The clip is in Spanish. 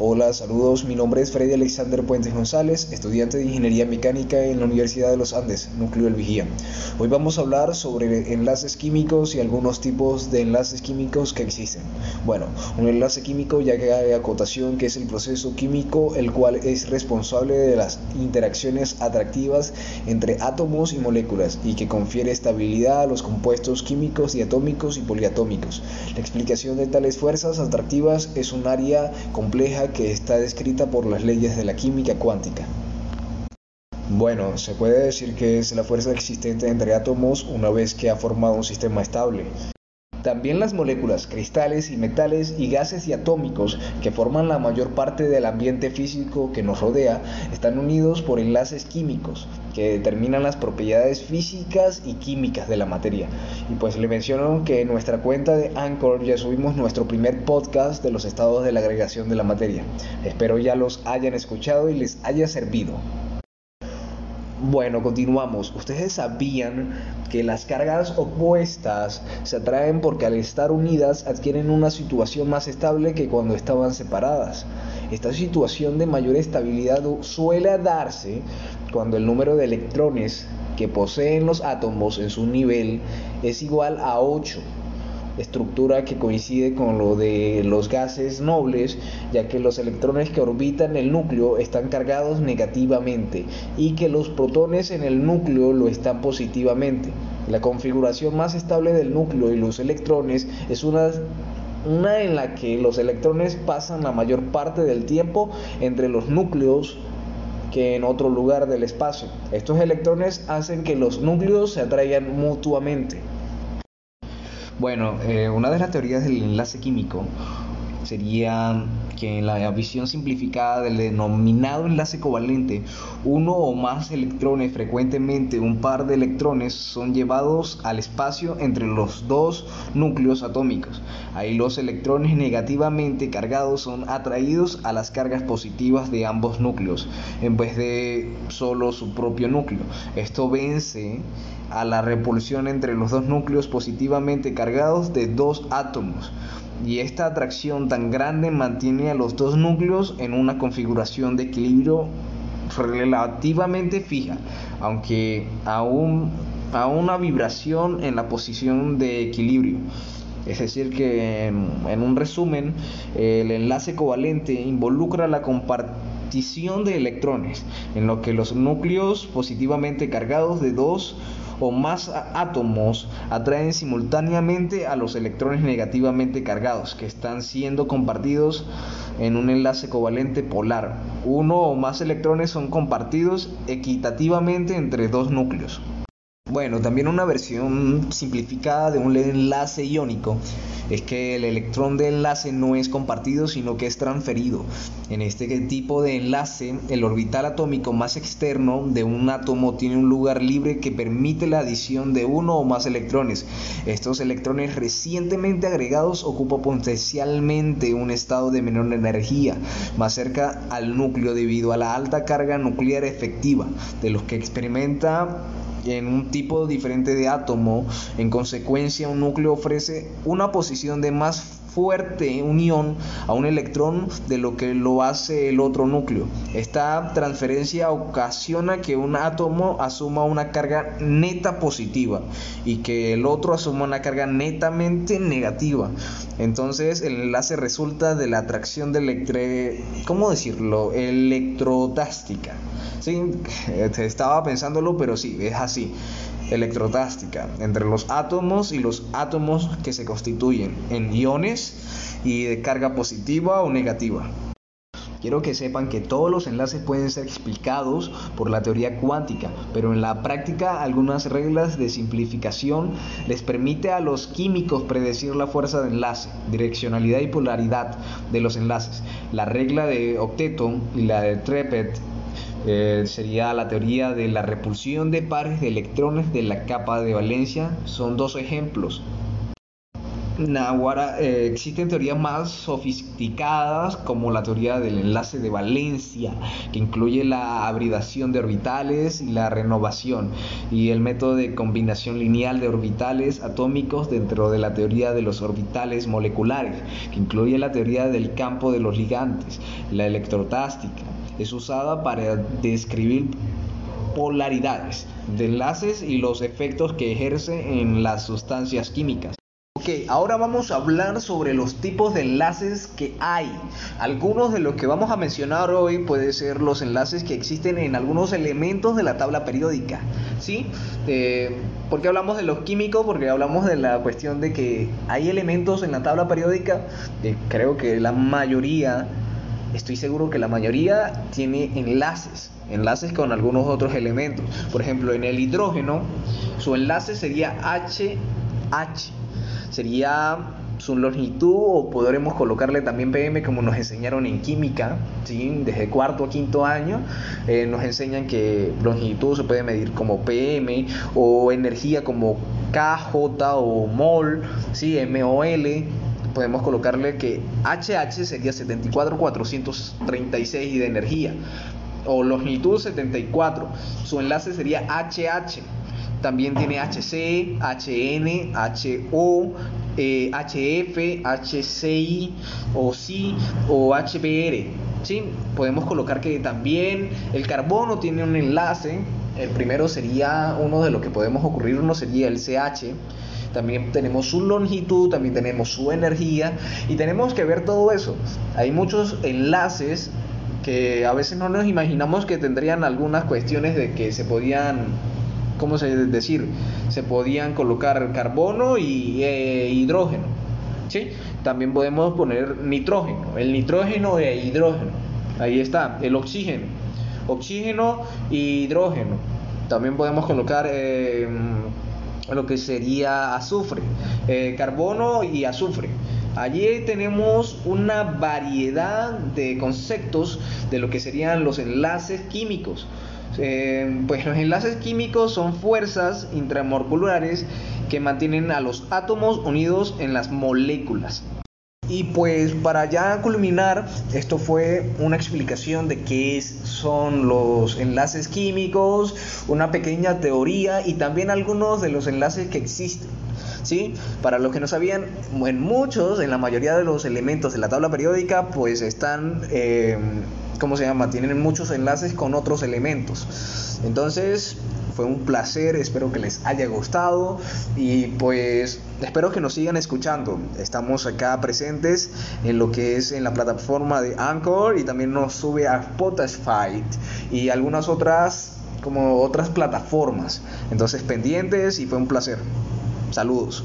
Hola, saludos. Mi nombre es Freddy Alexander Puentes González, estudiante de Ingeniería Mecánica en la Universidad de los Andes, Núcleo del Vigía. Hoy vamos a hablar sobre enlaces químicos y algunos tipos de enlaces químicos que existen. Bueno, un enlace químico ya que hay acotación que es el proceso químico el cual es responsable de las interacciones atractivas entre átomos y moléculas y que confiere estabilidad a los compuestos químicos diatómicos y poliatómicos. La explicación de tales fuerzas atractivas es un área compleja que está descrita por las leyes de la química cuántica. Bueno, se puede decir que es la fuerza existente entre átomos una vez que ha formado un sistema estable. También las moléculas, cristales y metales y gases y atómicos que forman la mayor parte del ambiente físico que nos rodea están unidos por enlaces químicos que determinan las propiedades físicas y químicas de la materia. Y pues le menciono que en nuestra cuenta de Anchor ya subimos nuestro primer podcast de los estados de la agregación de la materia. Espero ya los hayan escuchado y les haya servido. Bueno, continuamos. Ustedes sabían que las cargas opuestas se atraen porque al estar unidas adquieren una situación más estable que cuando estaban separadas. Esta situación de mayor estabilidad suele darse cuando el número de electrones que poseen los átomos en su nivel es igual a 8 estructura que coincide con lo de los gases nobles, ya que los electrones que orbitan el núcleo están cargados negativamente y que los protones en el núcleo lo están positivamente. La configuración más estable del núcleo y los electrones es una en la que los electrones pasan la mayor parte del tiempo entre los núcleos que en otro lugar del espacio. Estos electrones hacen que los núcleos se atraigan mutuamente. Bueno, eh, una de las teorías del enlace químico sería que en la visión simplificada del denominado enlace covalente, uno o más electrones, frecuentemente un par de electrones, son llevados al espacio entre los dos núcleos atómicos. Ahí los electrones negativamente cargados son atraídos a las cargas positivas de ambos núcleos, en vez de solo su propio núcleo. Esto vence a la repulsión entre los dos núcleos positivamente cargados de dos átomos. Y esta atracción tan grande mantiene a los dos núcleos en una configuración de equilibrio relativamente fija, aunque aún a una vibración en la posición de equilibrio. Es decir, que en, un resumen, el enlace covalente involucra la compartición de electrones, en lo que los núcleos positivamente cargados de dos o más átomos atraen simultáneamente a los electrones negativamente cargados que están siendo compartidos en un enlace covalente polar. Uno o más electrones son compartidos equitativamente entre dos núcleos. Bueno, también una versión simplificada de un enlace iónico es que el electrón de enlace no es compartido sino que es transferido. En este tipo de enlace, el orbital atómico más externo de un átomo tiene un lugar libre que permite la adición de uno o más electrones. Estos electrones recientemente agregados ocupan potencialmente un estado de menor energía, más cerca al núcleo debido a la alta carga nuclear efectiva de los que experimenta en un tipo diferente de átomo. En consecuencia, un núcleo ofrece una posición de más fuerte unión a un electrón de lo que lo hace el otro núcleo. Esta transferencia ocasiona que un átomo asuma una carga neta positiva y que el otro asuma una carga netamente negativa. Entonces el enlace resulta de la atracción de electre... ¿cómo decirlo? electrotástica. Sí, estaba pensándolo, pero sí, es así electrotástica entre los átomos y los átomos que se constituyen en iones y de carga positiva o negativa. Quiero que sepan que todos los enlaces pueden ser explicados por la teoría cuántica, pero en la práctica algunas reglas de simplificación les permite a los químicos predecir la fuerza de enlace, direccionalidad y polaridad de los enlaces. La regla de octeto y la de Trepet eh, sería la teoría de la repulsión de pares de electrones de la capa de valencia. Son dos ejemplos. Nahuara, eh, existen teorías más sofisticadas como la teoría del enlace de valencia, que incluye la hibridación de orbitales y la renovación, y el método de combinación lineal de orbitales atómicos dentro de la teoría de los orbitales moleculares, que incluye la teoría del campo de los ligantes, la electrotástica. Es usada para describir polaridades de enlaces y los efectos que ejerce en las sustancias químicas. Ok, ahora vamos a hablar sobre los tipos de enlaces que hay. Algunos de los que vamos a mencionar hoy pueden ser los enlaces que existen en algunos elementos de la tabla periódica. ¿Sí? Eh, ¿Por qué hablamos de los químicos? Porque hablamos de la cuestión de que hay elementos en la tabla periódica, que creo que la mayoría, estoy seguro que la mayoría tiene enlaces enlaces con algunos otros elementos. Por ejemplo, en el hidrógeno, su enlace sería HH sería su longitud o podremos colocarle también PM como nos enseñaron en química, ¿sí? desde cuarto a quinto año eh, nos enseñan que longitud se puede medir como PM o energía como KJ o mol, ¿sí? MOL, podemos colocarle que HH sería 74436 de energía o longitud 74, su enlace sería HH también tiene HC, HN, HO, HF, HCI o C o HBr. ¿sí? Podemos colocar que también el carbono tiene un enlace. El primero sería uno de lo que podemos ocurrirnos sería el CH. También tenemos su longitud, también tenemos su energía y tenemos que ver todo eso. Hay muchos enlaces que a veces no nos imaginamos que tendrían algunas cuestiones de que se podían ¿cómo se decir? Se podían colocar carbono y eh, hidrógeno. ¿sí? También podemos poner nitrógeno, el nitrógeno e hidrógeno. Ahí está, el oxígeno. Oxígeno y hidrógeno. También podemos colocar eh, lo que sería azufre, eh, carbono y azufre. Allí tenemos una variedad de conceptos de lo que serían los enlaces químicos. Eh, pues los enlaces químicos son fuerzas intramoleculares que mantienen a los átomos unidos en las moléculas. Y pues para ya culminar, esto fue una explicación de qué son los enlaces químicos, una pequeña teoría y también algunos de los enlaces que existen. ¿Sí? Para los que no sabían, en muchos, en la mayoría de los elementos de la tabla periódica, pues están eh, ¿cómo se llama? Tienen muchos enlaces con otros elementos. Entonces, fue un placer, espero que les haya gustado y pues espero que nos sigan escuchando. Estamos acá presentes en lo que es en la plataforma de Anchor y también nos sube a Spotify y algunas otras como otras plataformas. Entonces pendientes y fue un placer. Saludos.